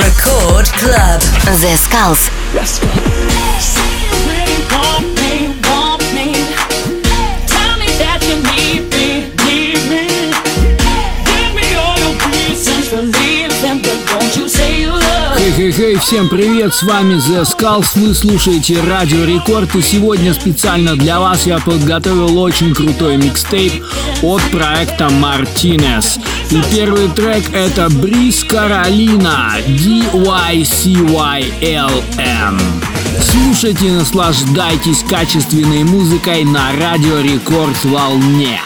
Record Club. The Skulls. Let's Хей-хей-хей, всем привет, с вами The Skulls, вы слушаете Радио Рекорд и сегодня специально для вас я подготовил очень крутой микстейп от проекта Martinez. И первый трек это Бриз Каролина D-Y-C-Y-L-M. Слушайте и наслаждайтесь качественной музыкой на Радио Рекорд волне.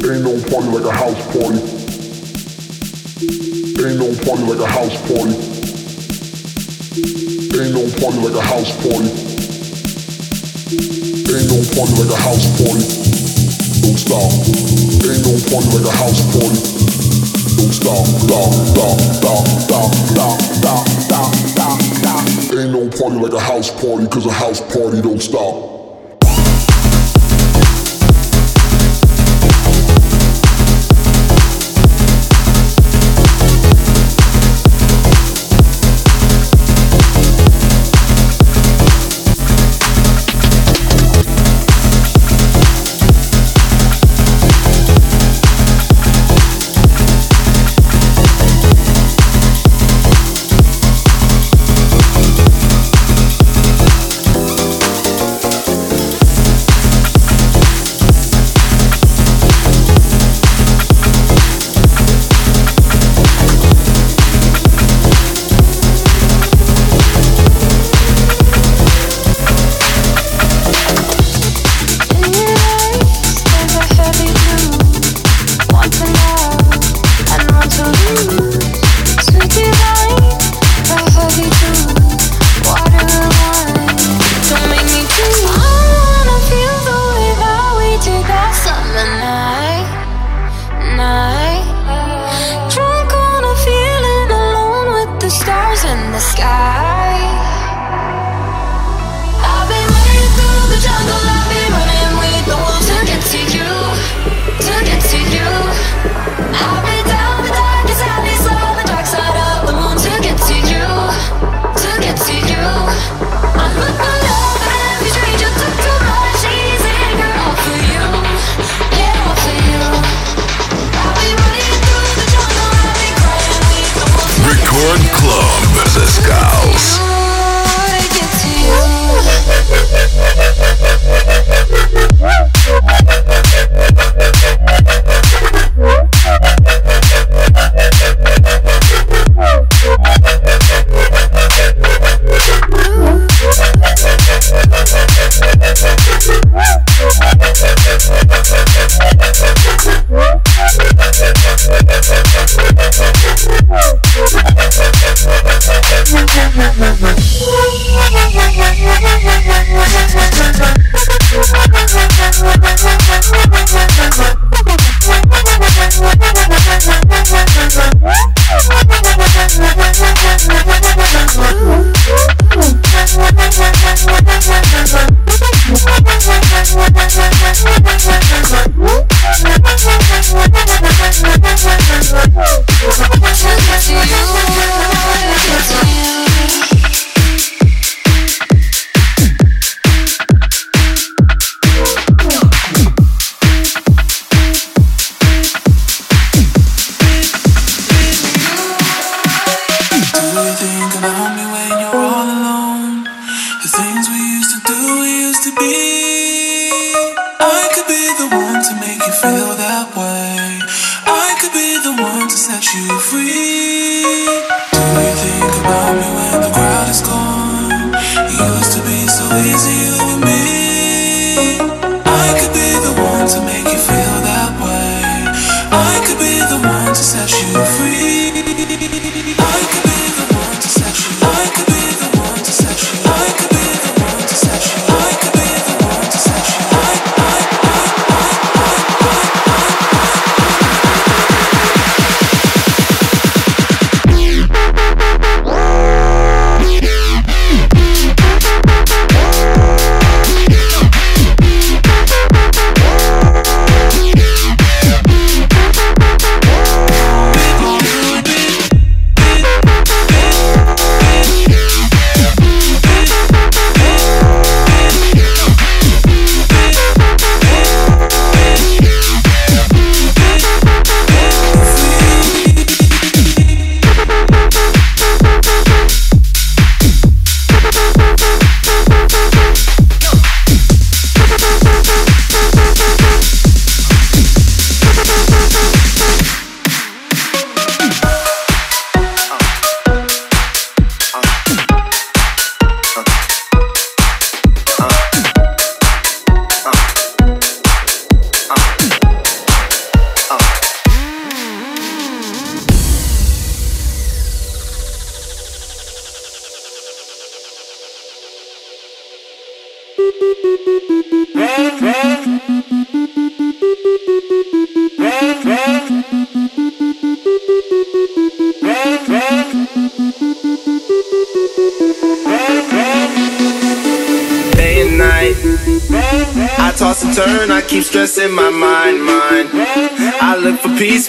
Ain't no party like a house party. Ain't no party like a house party. Ain't no party like a house party. Ain't no party like a house party. Don't stop. Ain't no party like a house party. Don't stop. Stop. Stop. Stop. Stop. Stop. Stop. Stop. Stop. Ain't no party like a house party, cause a house party don't stop.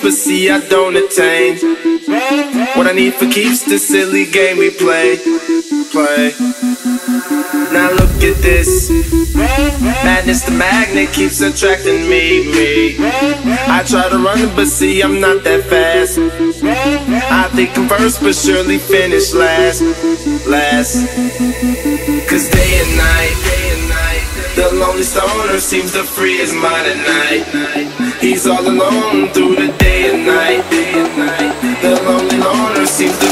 Let's go. I don't attain. What I need for keeps the silly game we play. Play. Now look at this. Madness, the magnet keeps attracting me, me. I try to run, but see, I'm not that fast. I think I'm first, but surely finish last. Last. Cause day and night, the lonely stoner seems to free his mind at night. He's all alone through the day and night. The lonely loner seems to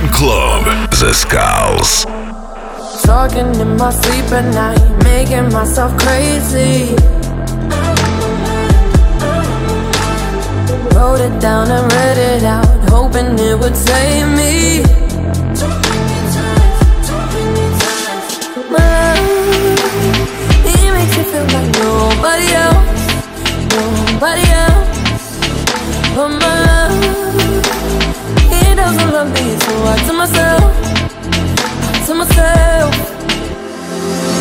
Record Club. The Skulls. Talking in my sleep at night, making myself crazy. Wrote it down and read it out, hoping it would save me. My love, he makes me feel like nobody else, nobody else. But my love, doesn't love me, so I tell myself, tell myself.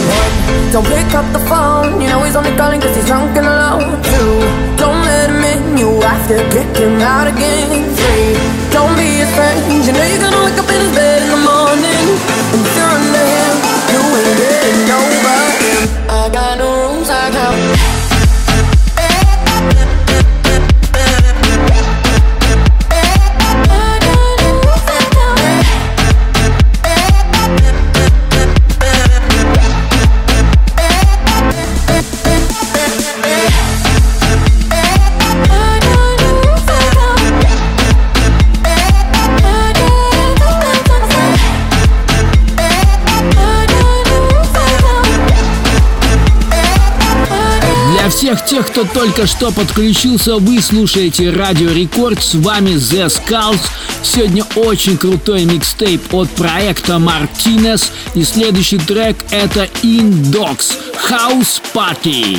One, don't pick up the phone, you know he's only calling cause he's drunk and alone. Two, don't let him in, you have to kick him out again. Three, don't be his friend, you know you're gonna wake up in his bed in the morning. And you're under him, you ain't getting over всех тех, кто только что подключился, вы слушаете Радио Рекорд, с вами The Skulls. Сегодня очень крутой микстейп от проекта Martinez, и следующий трек это Indox House Party.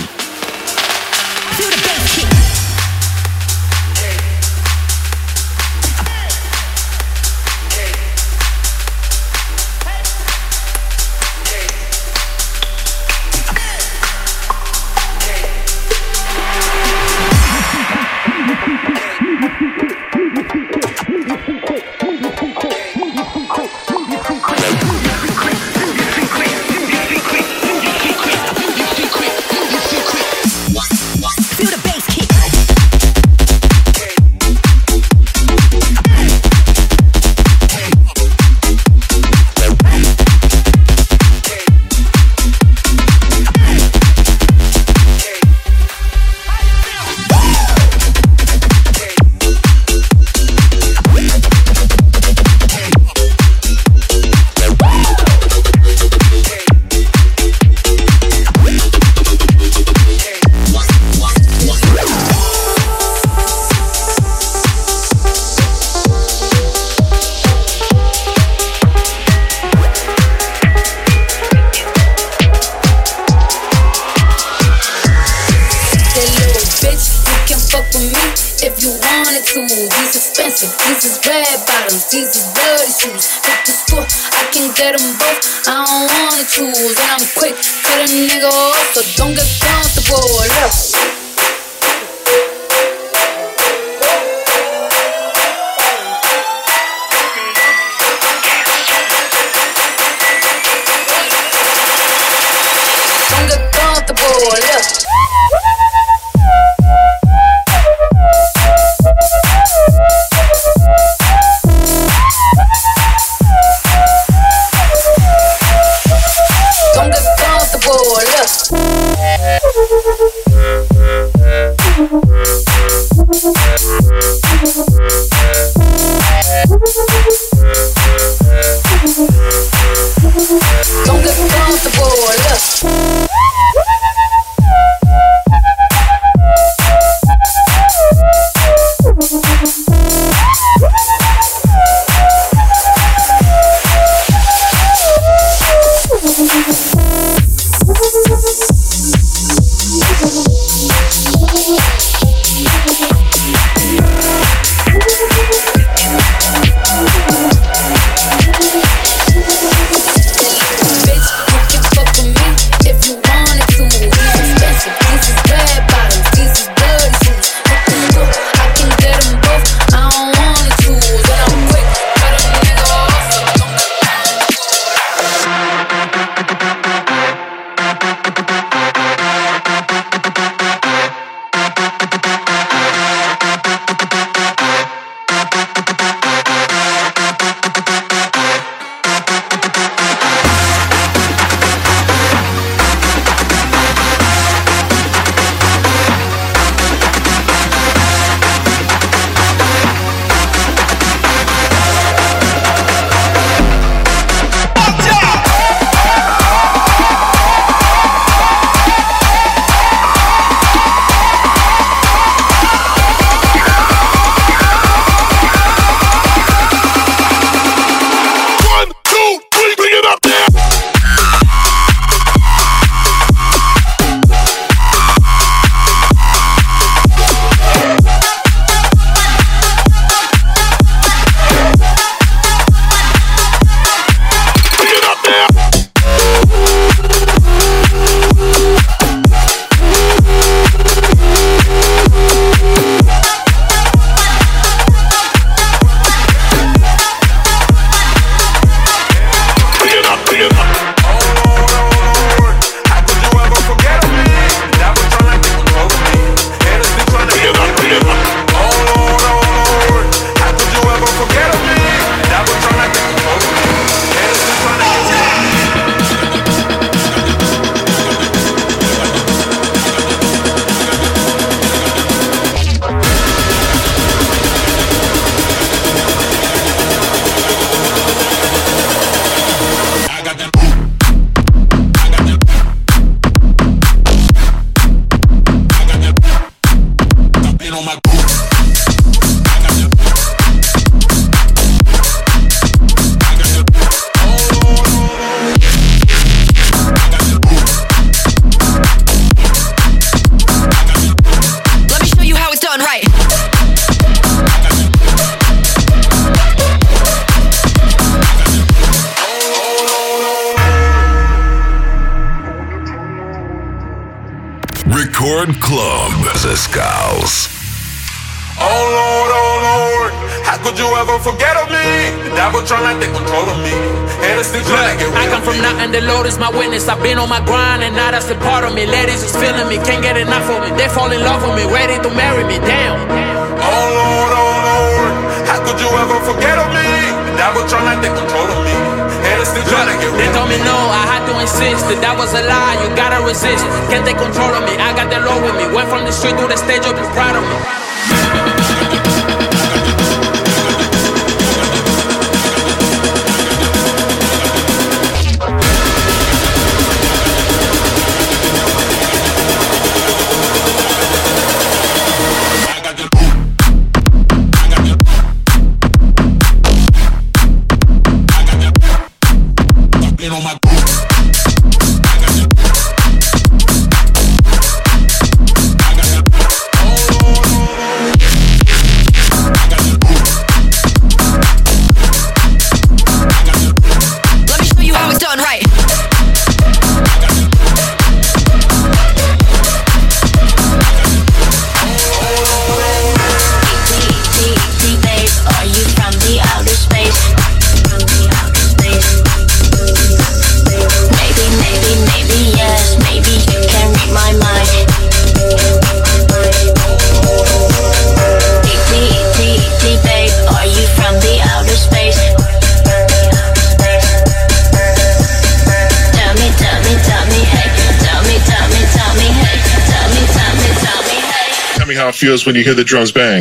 Claro. how it feels when you hear the drums bang.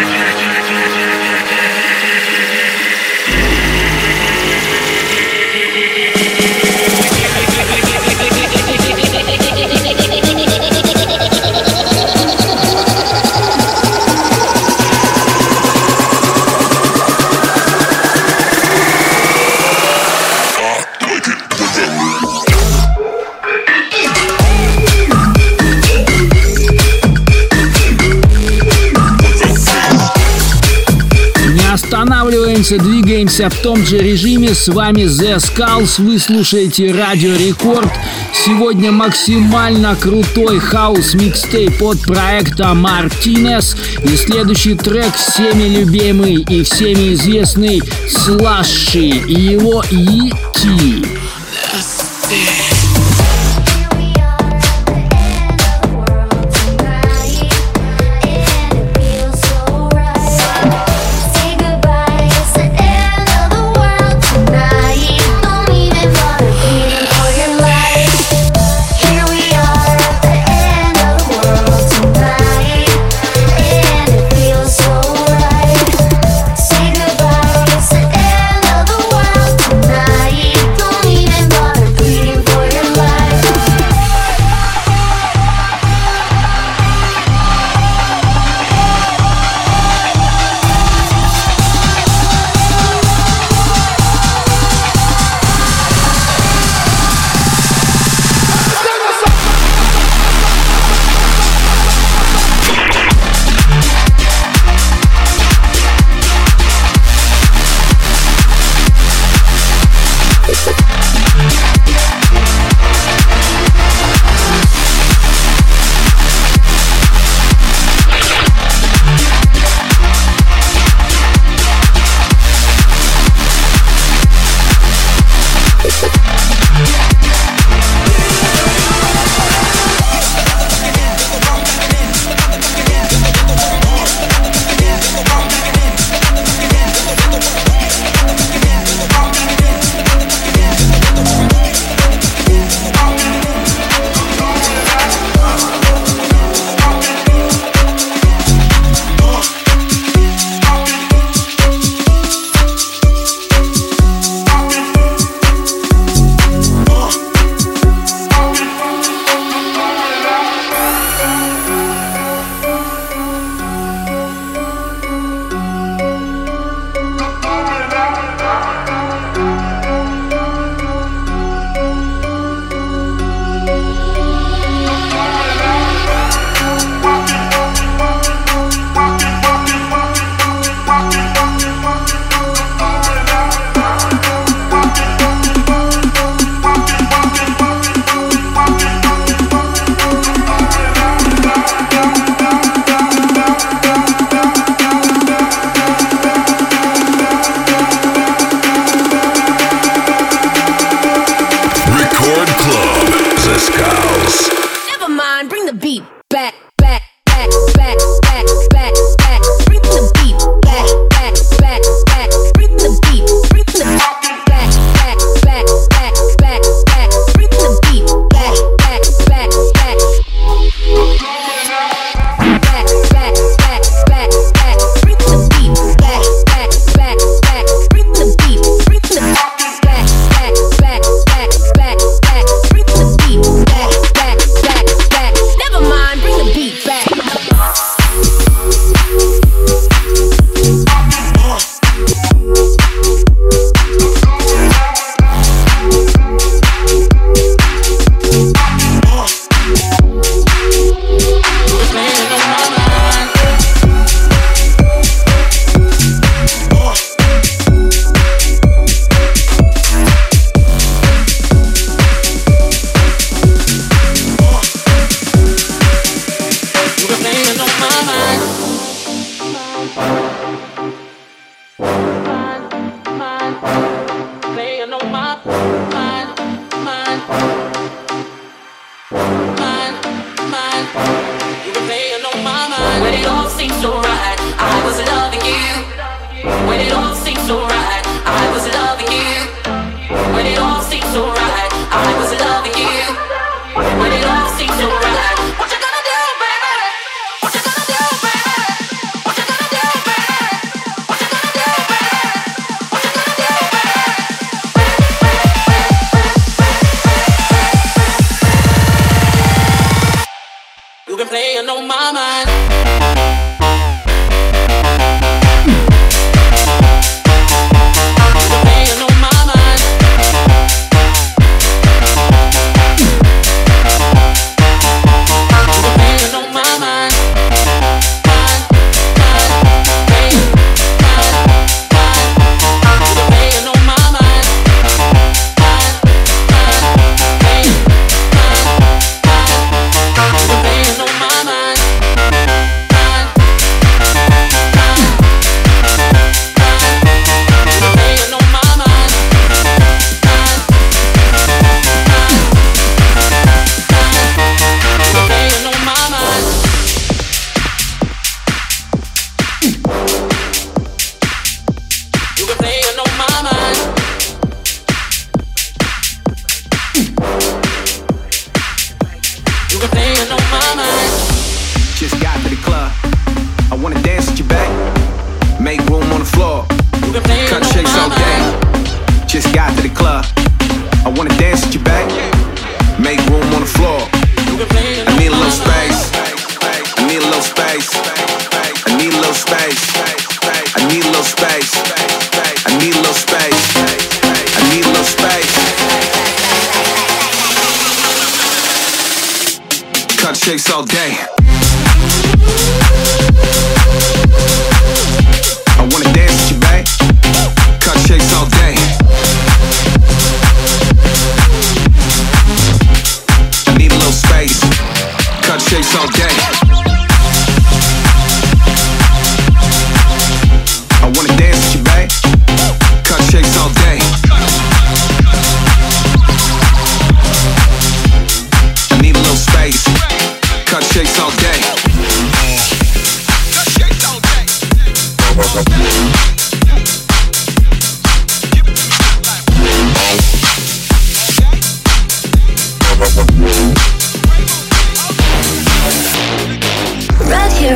двигаемся в том же режиме. С вами The Skulls, вы слушаете Радио Рекорд. Сегодня максимально крутой хаус микстейп от проекта Martinez. И следующий трек всеми любимый и всеми известный Слаши и его E.T.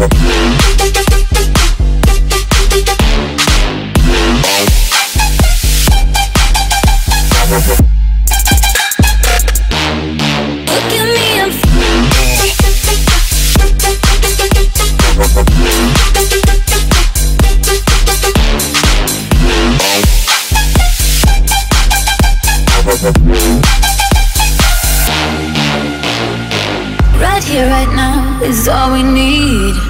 Right here, right now is all we need.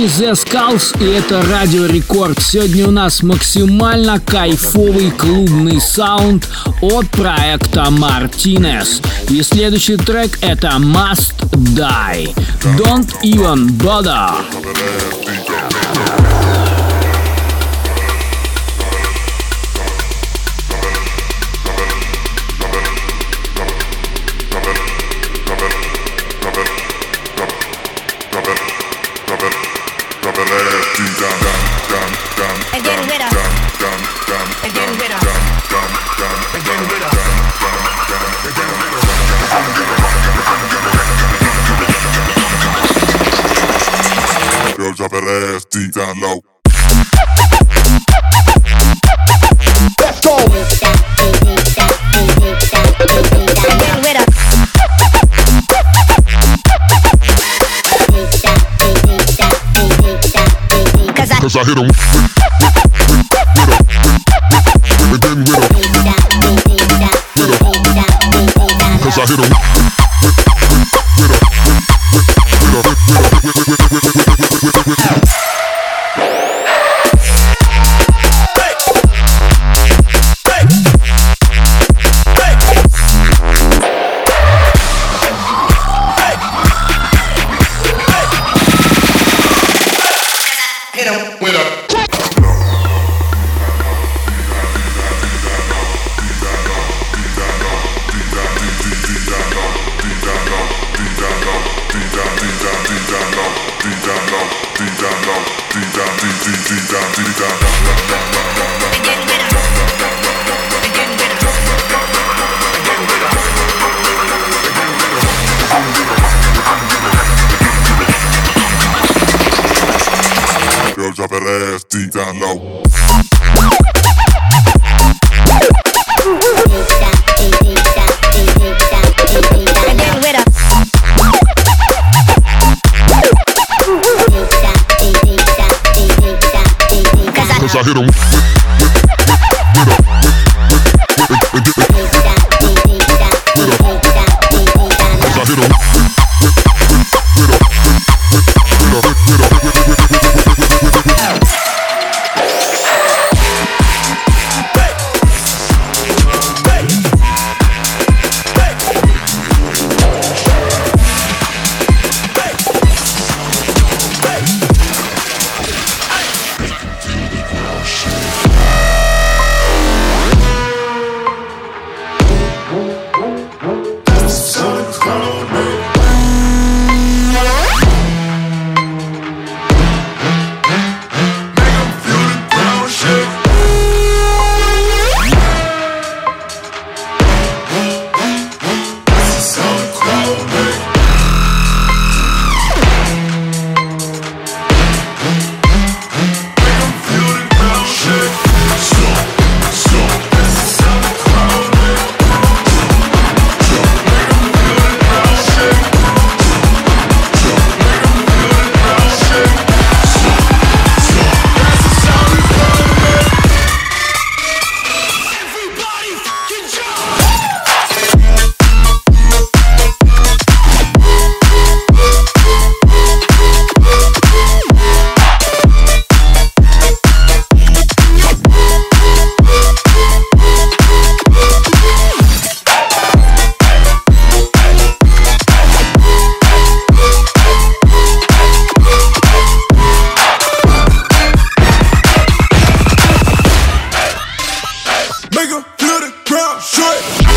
вами The Skulls и это Радио Рекорд. Сегодня у нас максимально кайфовый клубный саунд от проекта Martinez. И следующий трек это Must Die. Don't even bother. I hit him. Crown short.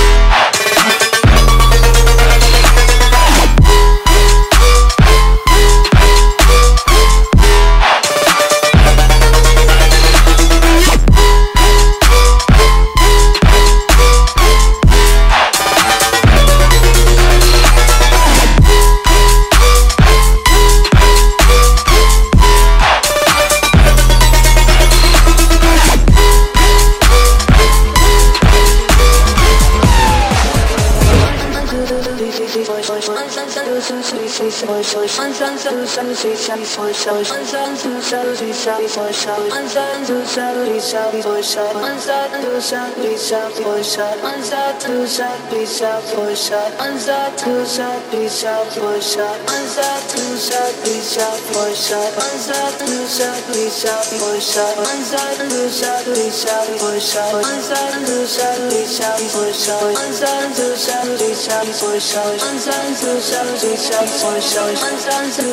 seven seven three seven four seven one seven two seven three seven four seven one seven two seven three seven four seven one seven two seven three seven four seven one seven two seven three seven four seven one seven two seven three seven four seven one seven two seven three seven four seven one seven two seven three seven four seven one seven two seven three seven four seven one seven two seven three seven four seven one seven two seven three seven four seven one seven two seven three seven four seven one seven two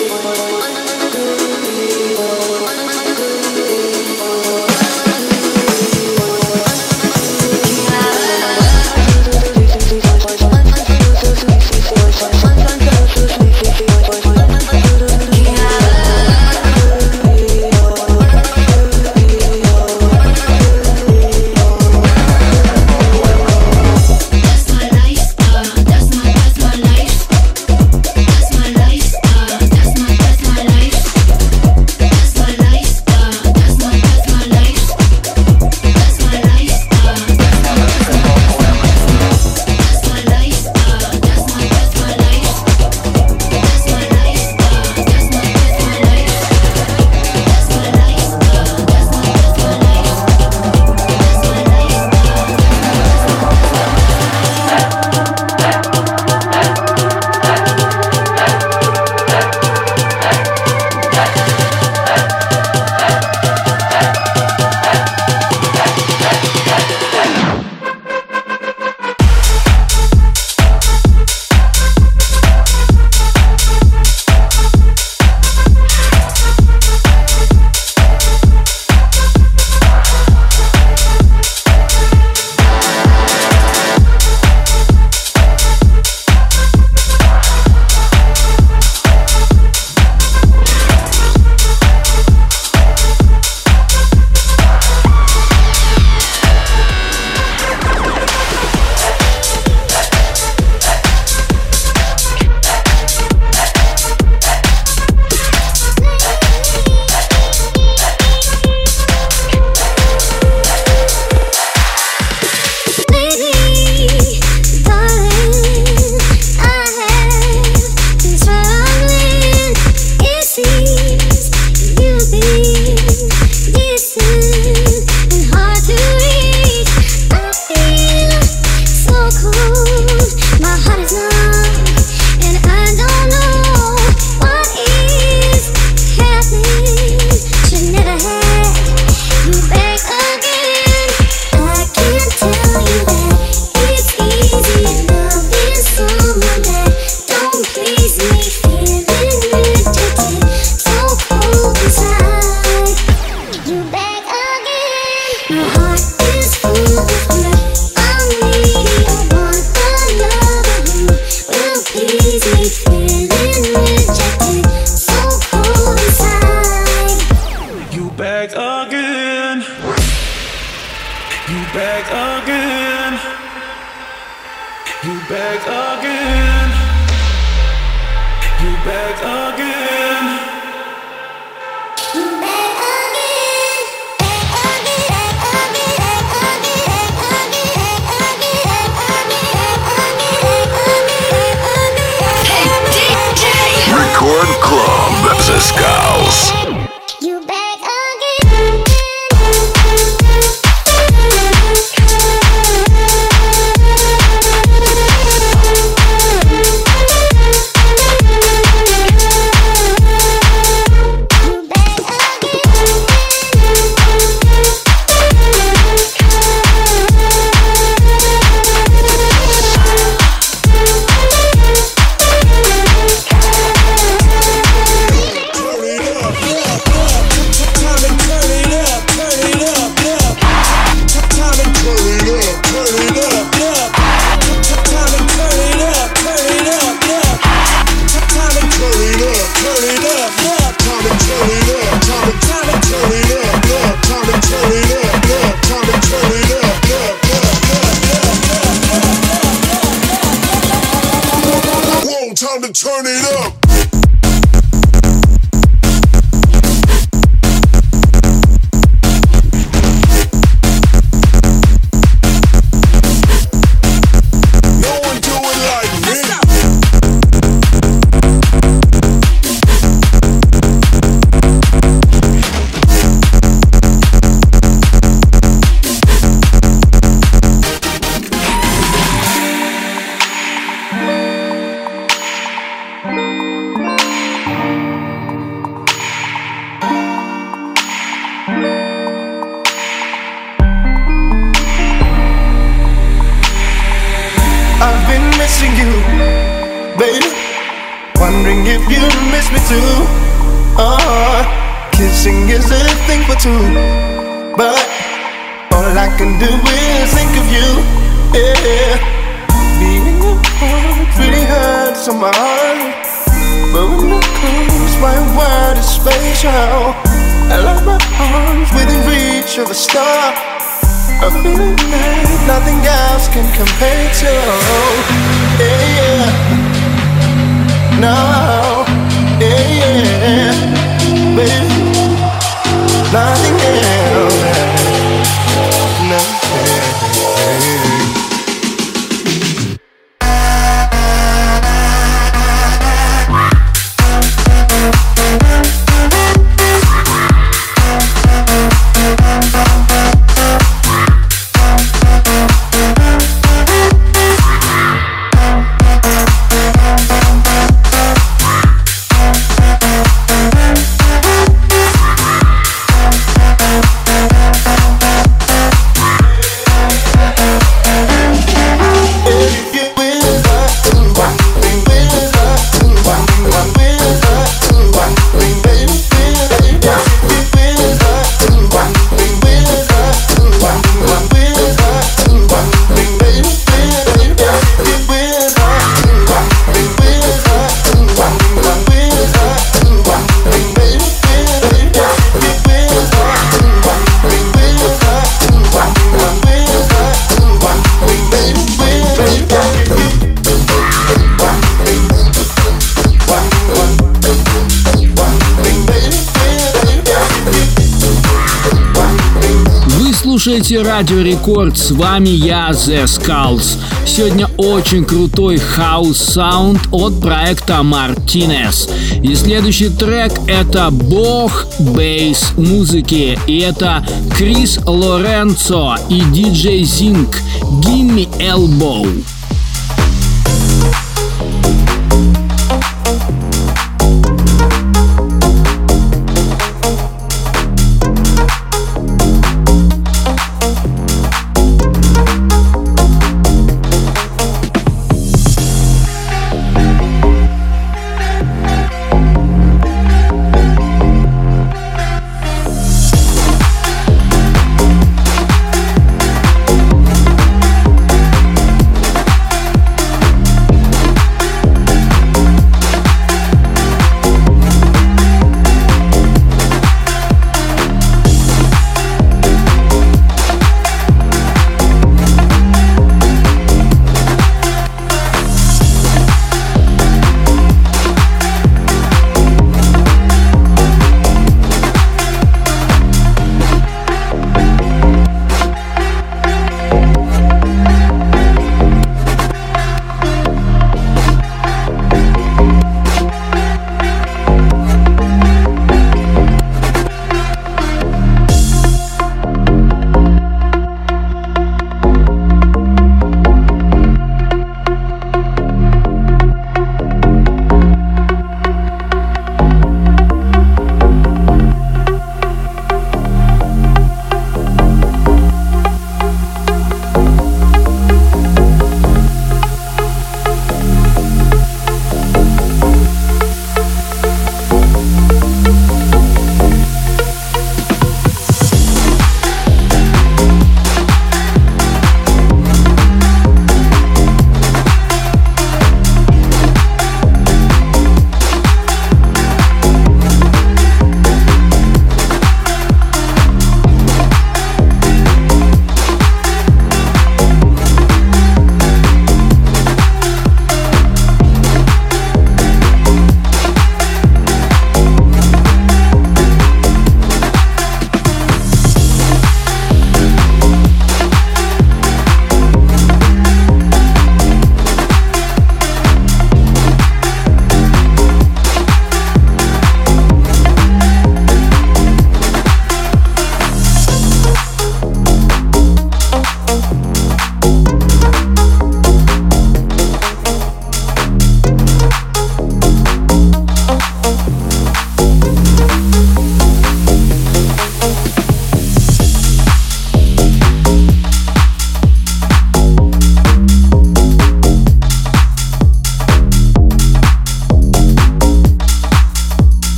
слушаете Радио Рекорд, с вами я, The Skulls. Сегодня очень крутой хаус-саунд от проекта Martinez. И следующий трек это бог бейс музыки. И это Крис Лоренцо и диджей Зинк Gimme Elbow.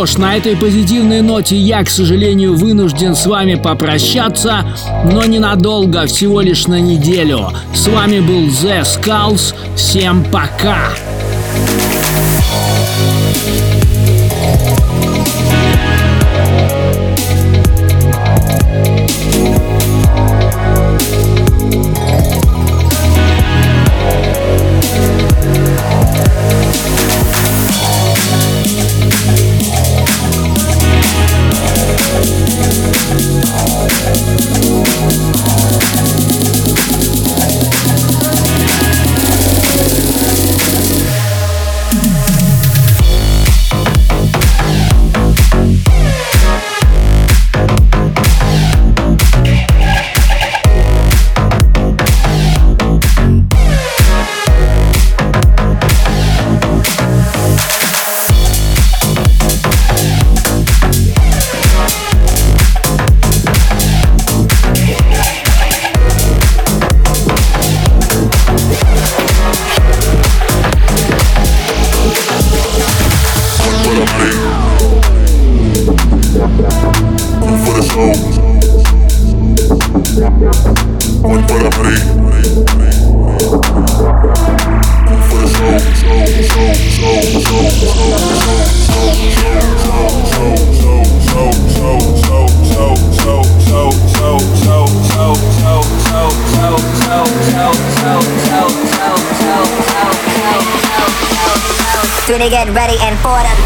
Что ж, на этой позитивной ноте я, к сожалению, вынужден с вами попрощаться, но ненадолго, всего лишь на неделю. С вами был The Skulls. Всем пока! Three Thank to get ready and four to